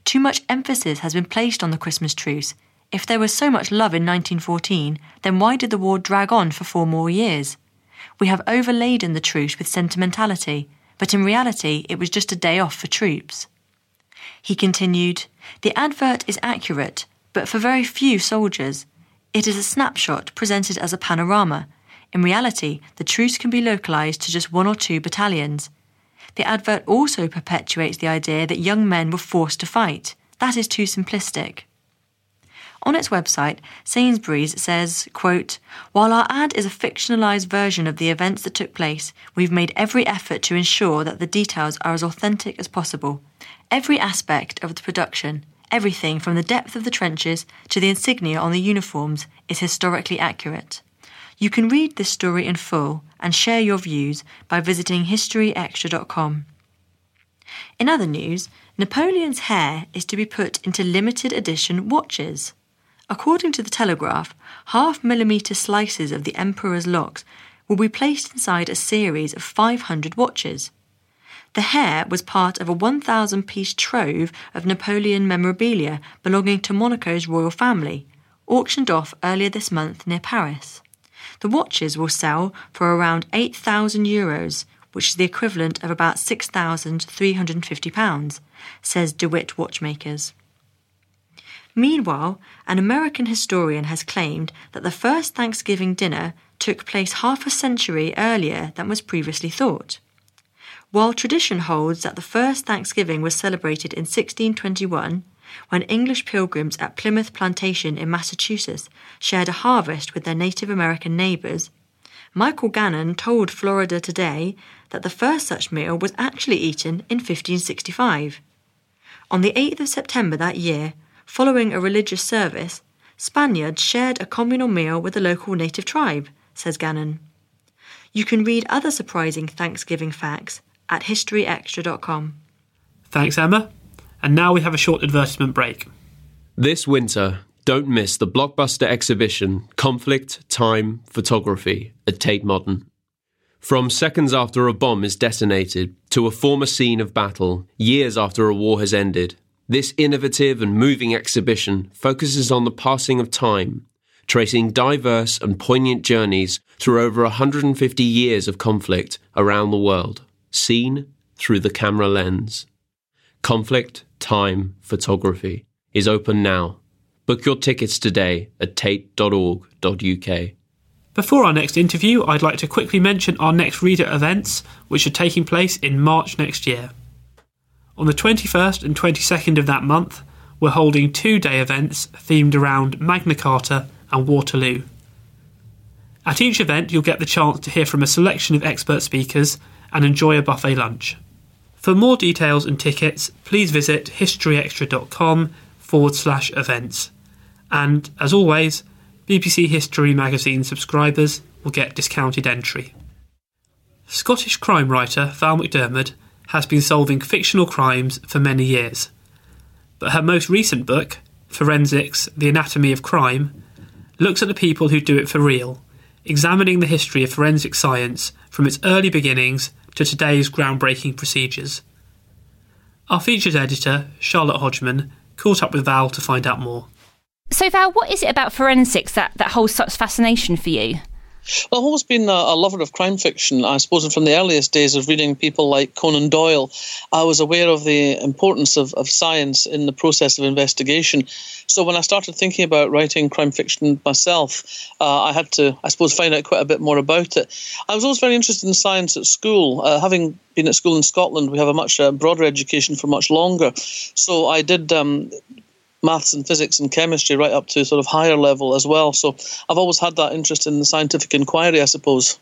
Too much emphasis has been placed on the Christmas truce. If there was so much love in 1914, then why did the war drag on for four more years? We have overladen the truce with sentimentality, but in reality it was just a day off for troops. He continued, The advert is accurate, but for very few soldiers. It is a snapshot presented as a panorama. In reality, the truce can be localised to just one or two battalions. The advert also perpetuates the idea that young men were forced to fight. That is too simplistic. On its website, Sainsbury's says, quote, While our ad is a fictionalized version of the events that took place, we've made every effort to ensure that the details are as authentic as possible. Every aspect of the production, everything from the depth of the trenches to the insignia on the uniforms, is historically accurate. You can read this story in full and share your views by visiting historyextra.com. In other news, Napoleon's hair is to be put into limited edition watches. According to the Telegraph, half millimetre slices of the Emperor's locks will be placed inside a series of 500 watches. The hair was part of a 1,000 piece trove of Napoleon memorabilia belonging to Monaco's royal family, auctioned off earlier this month near Paris. The watches will sell for around 8,000 euros, which is the equivalent of about £6,350, says DeWitt Watchmakers. Meanwhile, an American historian has claimed that the first Thanksgiving dinner took place half a century earlier than was previously thought. While tradition holds that the first Thanksgiving was celebrated in 1621, when English pilgrims at Plymouth Plantation in Massachusetts shared a harvest with their Native American neighbors, Michael Gannon told Florida Today that the first such meal was actually eaten in 1565. On the 8th of September that year, Following a religious service, Spaniards shared a communal meal with a local native tribe, says Gannon. You can read other surprising Thanksgiving facts at historyextra.com. Thanks, Emma. And now we have a short advertisement break. This winter, don't miss the blockbuster exhibition Conflict, Time, Photography at Tate Modern. From seconds after a bomb is detonated to a former scene of battle, years after a war has ended, this innovative and moving exhibition focuses on the passing of time, tracing diverse and poignant journeys through over 150 years of conflict around the world, seen through the camera lens. Conflict Time Photography is open now. Book your tickets today at tate.org.uk. Before our next interview, I'd like to quickly mention our next reader events, which are taking place in March next year. On the 21st and 22nd of that month, we're holding two day events themed around Magna Carta and Waterloo. At each event, you'll get the chance to hear from a selection of expert speakers and enjoy a buffet lunch. For more details and tickets, please visit historyextra.com forward slash events. And as always, BBC History magazine subscribers will get discounted entry. Scottish crime writer Val McDermid has been solving fictional crimes for many years. But her most recent book, Forensics The Anatomy of Crime, looks at the people who do it for real, examining the history of forensic science from its early beginnings to today's groundbreaking procedures. Our features editor, Charlotte Hodgman, caught up with Val to find out more. So, Val, what is it about forensics that, that holds such fascination for you? Well, I've always been a, a, lover of crime fiction. I suppose from the earliest days of reading people like Conan Doyle, I was aware of the importance of, of science in the process of investigation. So when I started thinking about writing crime fiction myself, uh, I had to, I suppose, find out quite a bit more about it. I was always very interested in science at school. Uh, having been at school in Scotland, we have a much uh, broader education for much longer. So I did um, maths and physics and chemistry right up to sort of higher level as well. So I've always had that interest in the scientific inquiry, I suppose.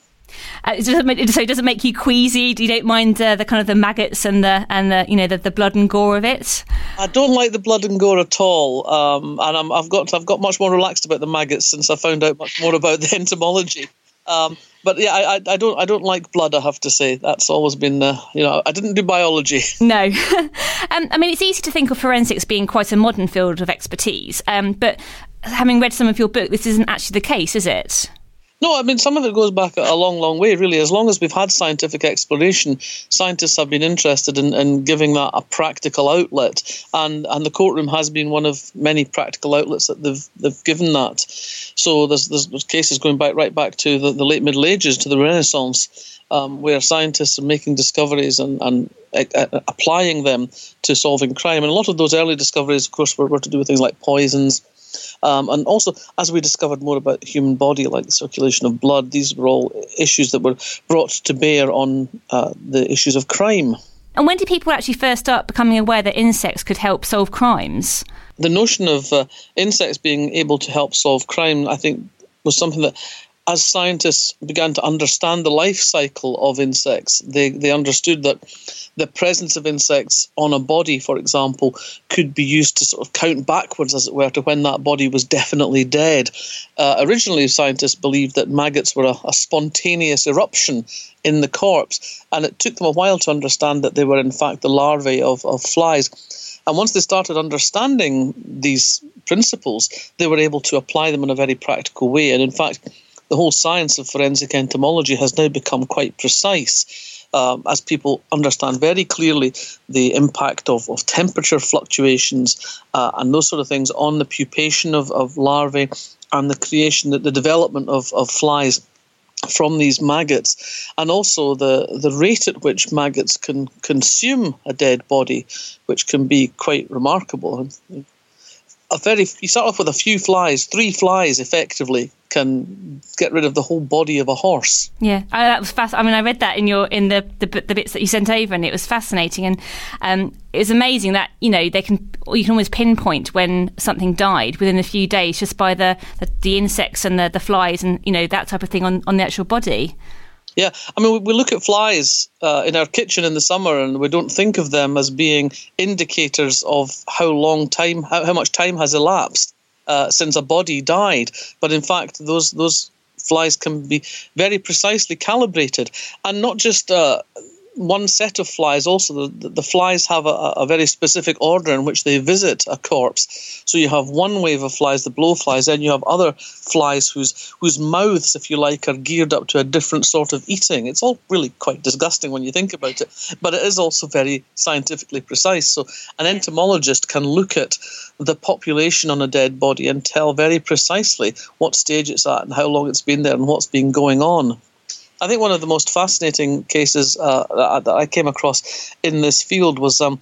Uh, so it doesn't make you queasy. Do you don't mind uh, the kind of the maggots and the and the you know the, the blood and gore of it. I don't like the blood and gore at all, um, and i have got I've got much more relaxed about the maggots since I found out much more about the entomology. Um, but yeah, I, I don't I don't like blood. I have to say that's always been uh, you know I didn't do biology. No, um, I mean it's easy to think of forensics being quite a modern field of expertise, um, but having read some of your book, this isn't actually the case, is it? No, I mean, some of it goes back a long, long way, really. As long as we've had scientific exploration, scientists have been interested in, in giving that a practical outlet. And, and the courtroom has been one of many practical outlets that they've, they've given that. So there's, there's, cases going back right back to the, the late Middle Ages, to the Renaissance, um, where scientists are making discoveries and, and uh, applying them to solving crime. And a lot of those early discoveries, of course, were, were to do with things like poisons Um, and also, as we discovered more about the human body, like the circulation of blood, these were all issues that were brought to bear on uh, the issues of crime. And when did people actually first start becoming aware that insects could help solve crimes? The notion of uh, insects being able to help solve crime, I think, was something that as scientists began to understand the life cycle of insects, they, they understood that the presence of insects on a body, for example, could be used to sort of count backwards, as it were, to when that body was definitely dead. Uh, originally, scientists believed that maggots were a, a spontaneous eruption in the corpse, and it took them a while to understand that they were, in fact, the larvae of, of flies. And once they started understanding these principles, they were able to apply them in a very practical way. And in fact, the whole science of forensic entomology has now become quite precise. Um, as people understand very clearly the impact of, of temperature fluctuations uh, and those sort of things on the pupation of, of larvae and the creation, the, the development of, of flies from these maggots, and also the, the rate at which maggots can consume a dead body, which can be quite remarkable. A very you start off with a few flies, three flies effectively can get rid of the whole body of a horse. Yeah, I, that was fast. I mean, I read that in your in the, the, the bits that you sent over, and it was fascinating. And um, it was amazing that you know they can you can always pinpoint when something died within a few days just by the the, the insects and the, the flies and you know that type of thing on, on the actual body. Yeah, I mean, we look at flies uh, in our kitchen in the summer, and we don't think of them as being indicators of how long time, how, how much time has elapsed uh, since a body died. But in fact, those those flies can be very precisely calibrated, and not just uh, one set of flies also the, the flies have a, a, very specific order in which they visit a corpse. So you have one wave of flies the blowflies then you have other flies whose whose mouths if you like are geared up to a different sort of eating. It's all really quite disgusting when you think about it but it is also very scientifically precise. So an entomologist can look at the population on a dead body and tell very precisely what stage it's at and how long it's been there and what's been going on I think one of the most fascinating cases uh, that I came across in this field was um,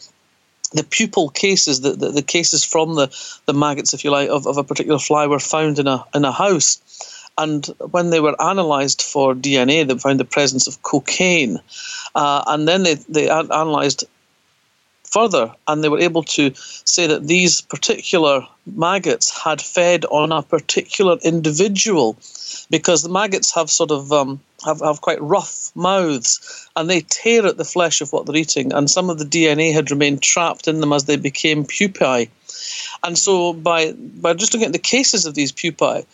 the pupal cases, the, the, the, cases from the, the maggots, if you like, of, of a particular fly were found in a, in a house. And when they were analysed for DNA, they found the presence of cocaine. Uh, and then they, they analysed further, and they were able to say that these particular maggots had fed on a particular individual because the maggots have sort of um, have, have quite rough mouths and they tear at the flesh of what they're eating and some of the DNA had remained trapped in them as they became pupae. And so by by just looking at the cases of these pupae,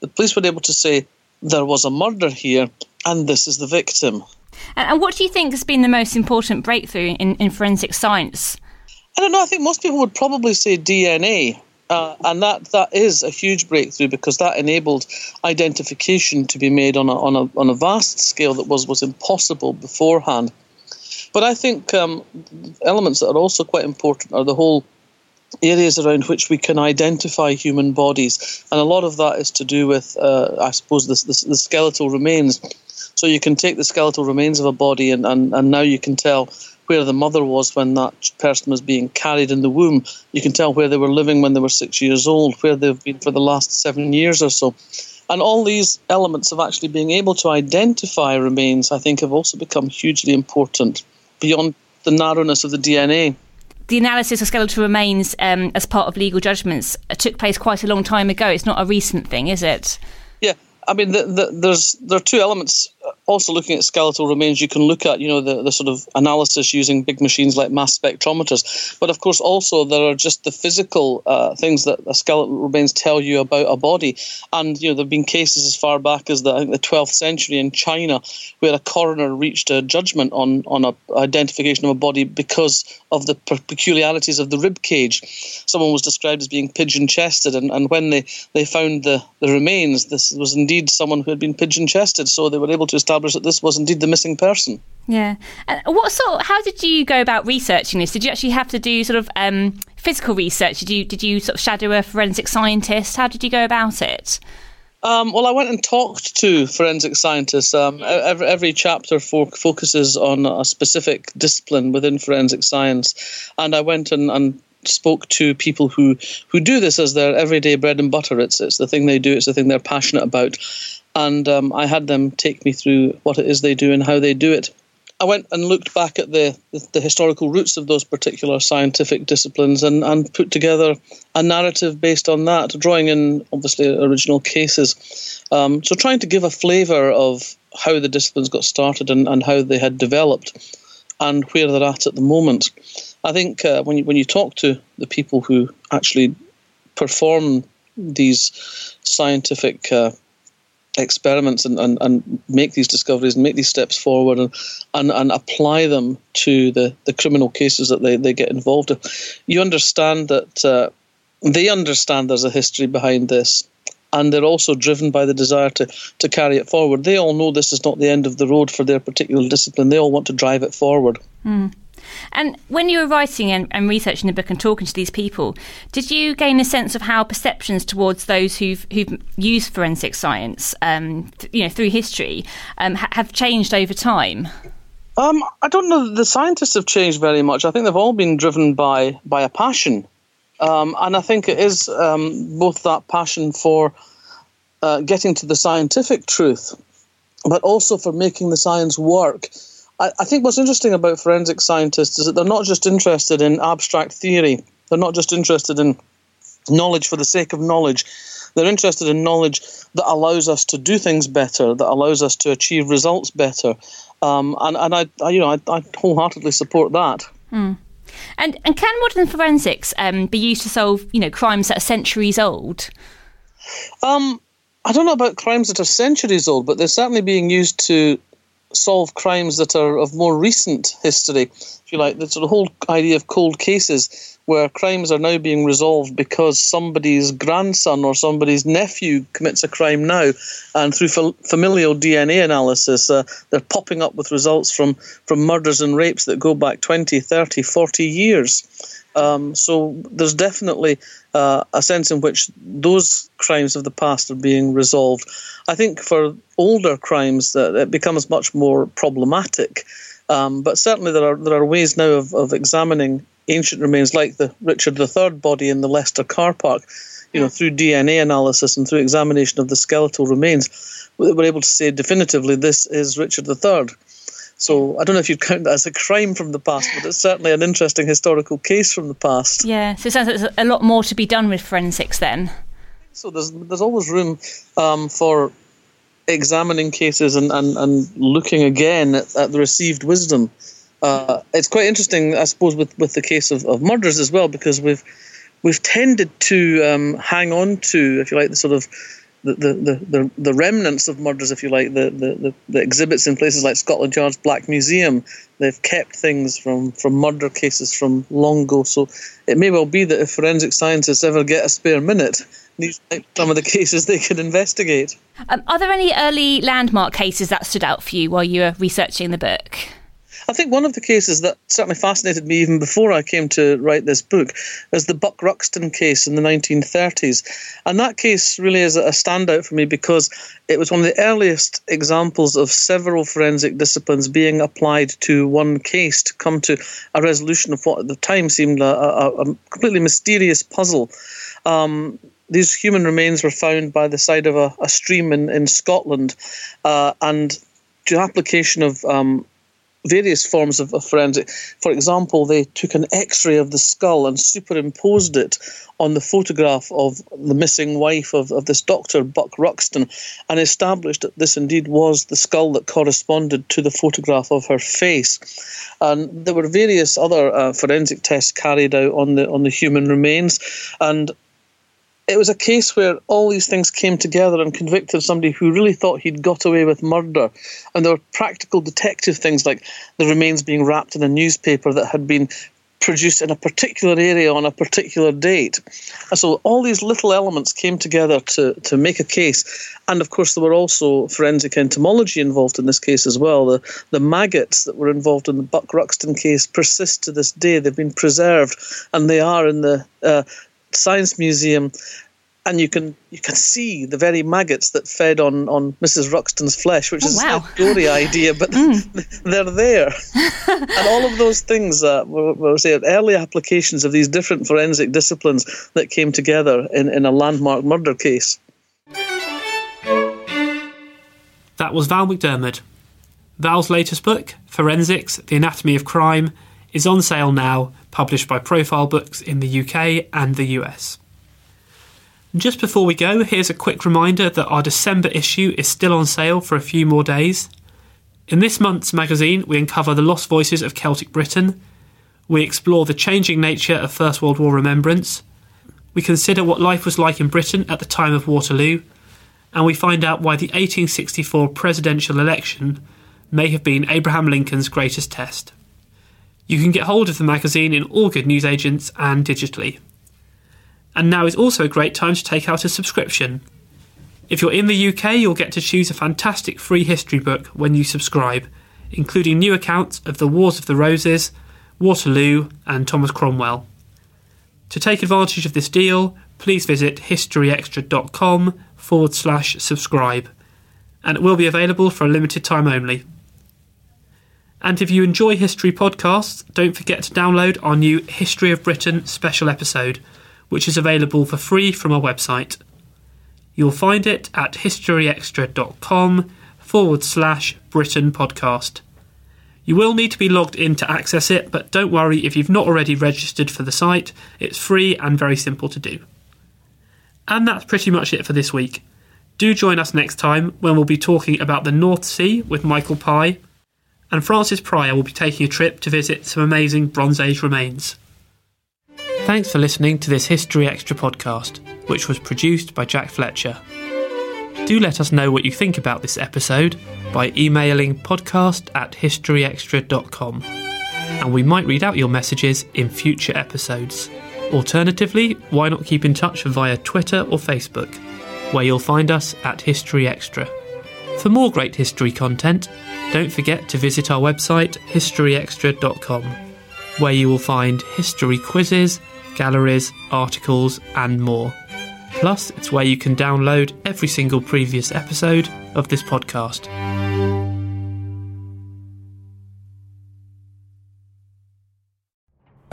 the police were able to say there was a murder here and this is the victim. And what do you think has been the most important breakthrough in, in forensic science? I don't know. I think most people would probably say DNA. Uh, and that, that is a huge breakthrough because that enabled identification to be made on a, on a, on a vast scale that was, was impossible beforehand. But I think um, elements that are also quite important are the whole areas around which we can identify human bodies. And a lot of that is to do with, uh, I suppose, the, the, the skeletal remains so you can take the skeletal remains of a body, and, and, and now you can tell where the mother was when that person was being carried in the womb. You can tell where they were living when they were six years old, where they've been for the last seven years or so. And all these elements of actually being able to identify remains, I think, have also become hugely important beyond the narrowness of the DNA. The analysis of skeletal remains um, as part of legal judgments took place quite a long time ago. It's not a recent thing, is it? Yeah, I mean, the, the, there's there are two elements. Also, looking at skeletal remains, you can look at you know the, the sort of analysis using big machines like mass spectrometers, but of course also there are just the physical uh, things that a skeletal remains tell you about a body. And you know there've been cases as far back as the the 12th century in China where a coroner reached a judgment on on a identification of a body because of the peculiarities of the rib cage. Someone was described as being pigeon chested, and, and when they, they found the, the remains, this was indeed someone who had been pigeon chested, so they were able to establish that this was indeed the missing person. Yeah. And what sort? How did you go about researching this? Did you actually have to do sort of um, physical research? Did you did you sort of shadow a forensic scientist? How did you go about it? Um, well, I went and talked to forensic scientists. Um, every, every chapter fo- focuses on a specific discipline within forensic science, and I went and, and spoke to people who, who do this as their everyday bread and butter. It's it's the thing they do. It's the thing they're passionate about, and um, I had them take me through what it is they do and how they do it. I went and looked back at the, the, historical roots of those particular scientific disciplines and, and put together a narrative based on that, drawing in obviously original cases. Um, so trying to give a flavour of how the disciplines got started and, and how they had developed and where they're at at the moment. I think uh, when you, when you talk to the people who actually perform these scientific uh, experiments and, and, and make these discoveries and make these steps forward and, and, and apply them to the, the criminal cases that they, they get involved in. You understand that uh, they understand there's a history behind this and they're also driven by the desire to, to carry it forward. They all know this is not the end of the road for their particular discipline. They all want to drive it forward. Mm. And when you were writing and, and, researching the book and talking to these people, did you gain a sense of how perceptions towards those who've who've used forensic science, um, th- you know, through history, um, ha- have changed over time? Um, I don't know. The scientists have changed very much. I think they've all been driven by by a passion, um, and I think it is um, both that passion for uh, getting to the scientific truth, but also for making the science work I, I think what's interesting about forensic scientists is that they're not just interested in abstract theory. They're not just interested in knowledge for the sake of knowledge. They're interested in knowledge that allows us to do things better, that allows us to achieve results better. Um, and and I, I, you know I, I, wholeheartedly support that. Mm. And and can modern forensics um, be used to solve you know crimes that are centuries old? Um, I don't know about crimes that are centuries old, but they're certainly being used to solve crimes that are of more recent history, if you like. The sort of whole idea of cold cases, where crimes are now being resolved because somebody's grandson or somebody's nephew commits a crime now, and through familial DNA analysis, uh, they're popping up with results from, from murders and rapes that go back 20, 30, 40 years. Um, so there's definitely uh, a sense in which those crimes of the past are being resolved. I think for older crimes that it becomes much more problematic. Um, but certainly there are there are ways now of, of examining ancient remains like the Richard III body in the Leicester car park, you know, through DNA analysis and through examination of the skeletal remains, we're able to say definitively this is Richard III. So I don't know if you'd count that as a crime from the past, but it's certainly an interesting historical case from the past. Yeah, so it sounds like there's a lot more to be done with forensics then. So there's there's always room um, for examining cases and, and, and looking again at, at the received wisdom. Uh, it's quite interesting, I suppose, with, with the case of, of murders as well, because we've we've tended to um, hang on to, if you like, the sort of the, the, the, the remnants of murders, if you like, the, the, the, exhibits in places like Scotland Yard's Black Museum. They've kept things from, from murder cases from long ago. So it may well be that if forensic scientists ever get a spare minute, these some of the cases they could investigate. Um, are there any early landmark cases that stood out for you while you were researching the book? I think one of the cases that certainly fascinated me even before I came to write this book is the Buck Ruxton case in the 1930s. And that case really is a standout for me because it was one of the earliest examples of several forensic disciplines being applied to one case to come to a resolution of what at the time seemed a, a, a completely mysterious puzzle. Um, these human remains were found by the side of a, a stream in, in Scotland, uh, and to application of um, various forms of, forensic. For example, they took an x ray of the skull and superimposed it on the photograph of the missing wife of, of this doctor, Buck Ruxton, and established that this indeed was the skull that corresponded to the photograph of her face. And there were various other uh, forensic tests carried out on the on the human remains, and it was a case where all these things came together and convicted somebody who really thought he'd got away with murder. And there were practical detective things like the remains being wrapped in a newspaper that had been produced in a particular area on a particular date. And so all these little elements came together to, to make a case. And of course, there were also forensic entomology involved in this case as well. The, the maggots that were involved in the Buck Ruxton case persist to this day. They've been preserved and they are in the uh, Science Museum and you can you can see the very maggots that fed on, on Mrs. Ruxton's flesh, which Oh, is wow. a gory idea, but they're there. and all of those things uh, were, were say, early applications of these different forensic disciplines that came together in, in a landmark murder case. That was Val McDermid. Val's latest book, Forensics The Anatomy of Crime, is on sale now, published by Profile Books in the UK and the US. Just before we go, here's a quick reminder that our December issue is still on sale for a few more days. In this month's magazine, we uncover the lost voices of Celtic Britain, we explore the changing nature of First World War remembrance, we consider what life was like in Britain at the time of Waterloo, and we find out why the 1864 presidential election may have been Abraham Lincoln's greatest test. You can get hold of the magazine in all good newsagents and digitally. And now is also a great time to take out a subscription. If you're in the UK, you'll get to choose a fantastic free history book when you subscribe, including new accounts of the Wars of the Roses, Waterloo, and Thomas Cromwell. To take advantage of this deal, please visit historyextra.com forward slash subscribe, and it will be available for a limited time only. And if you enjoy history podcasts, don't forget to download our new History of Britain special episode, which is available for free from our website. You'll find it at historyextra.com forward slash Britain podcast. You will need to be logged in to access it, but don't worry if you've not already registered for the site, it's free and very simple to do. And that's pretty much it for this week. Do join us next time when we'll be talking about the North Sea with Michael Pye, and Francis Pryor will be taking a trip to visit some amazing Bronze Age remains. Thanks for listening to this History Extra podcast, which was produced by Jack Fletcher. Do let us know what you think about this episode by emailing podcast at historyextra.com, and we might read out your messages in future episodes. Alternatively, why not keep in touch via Twitter or Facebook, where you'll find us at History Extra. For more great history content, don't forget to visit our website historyextra.com, where you will find history quizzes, galleries, articles, and more. Plus, it's where you can download every single previous episode of this podcast.